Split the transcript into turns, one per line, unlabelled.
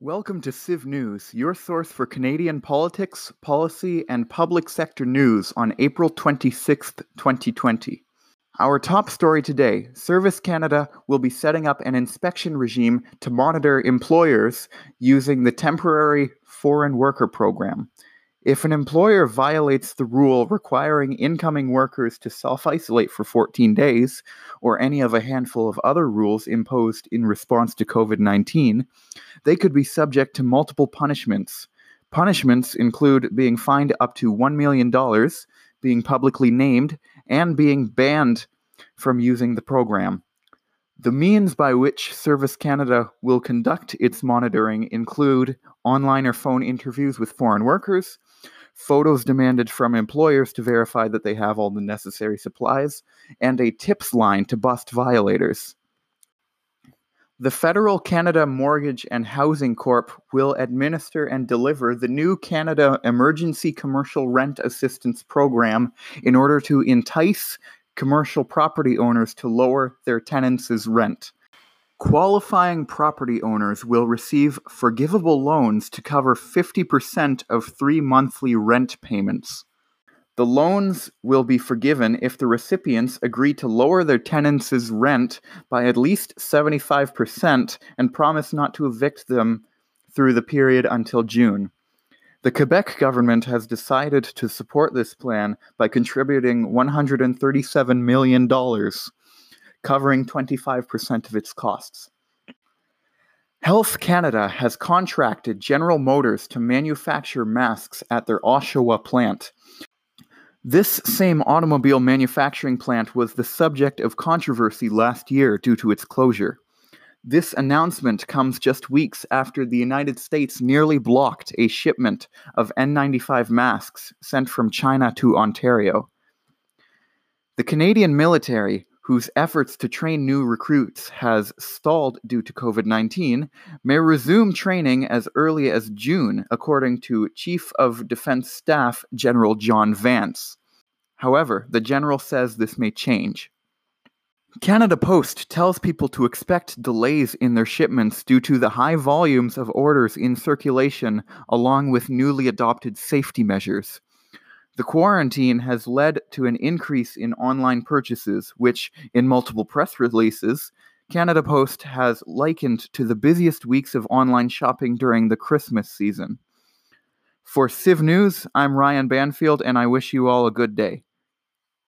Welcome to Civ News, your source for Canadian politics, policy, and public sector news on April 26th, 2020. Our top story today Service Canada will be setting up an inspection regime to monitor employers using the Temporary Foreign Worker Program. If an employer violates the rule requiring incoming workers to self isolate for 14 days, or any of a handful of other rules imposed in response to COVID 19, they could be subject to multiple punishments. Punishments include being fined up to $1 million, being publicly named, and being banned from using the program. The means by which Service Canada will conduct its monitoring include online or phone interviews with foreign workers, photos demanded from employers to verify that they have all the necessary supplies, and a tips line to bust violators. The Federal Canada Mortgage and Housing Corp will administer and deliver the new Canada Emergency Commercial Rent Assistance Program in order to entice commercial property owners to lower their tenants' rent. Qualifying property owners will receive forgivable loans to cover 50% of three monthly rent payments. The loans will be forgiven if the recipients agree to lower their tenants' rent by at least 75% and promise not to evict them through the period until June. The Quebec government has decided to support this plan by contributing $137 million, covering 25% of its costs. Health Canada has contracted General Motors to manufacture masks at their Oshawa plant. This same automobile manufacturing plant was the subject of controversy last year due to its closure. This announcement comes just weeks after the United States nearly blocked a shipment of N95 masks sent from China to Ontario. The Canadian military, whose efforts to train new recruits has stalled due to COVID 19, may resume training as early as June, according to Chief of Defense Staff General John Vance. However, the general says this may change. Canada Post tells people to expect delays in their shipments due to the high volumes of orders in circulation, along with newly adopted safety measures. The quarantine has led to an increase in online purchases, which, in multiple press releases, Canada Post has likened to the busiest weeks of online shopping during the Christmas season. For Civ News, I'm Ryan Banfield, and I wish you all a good day.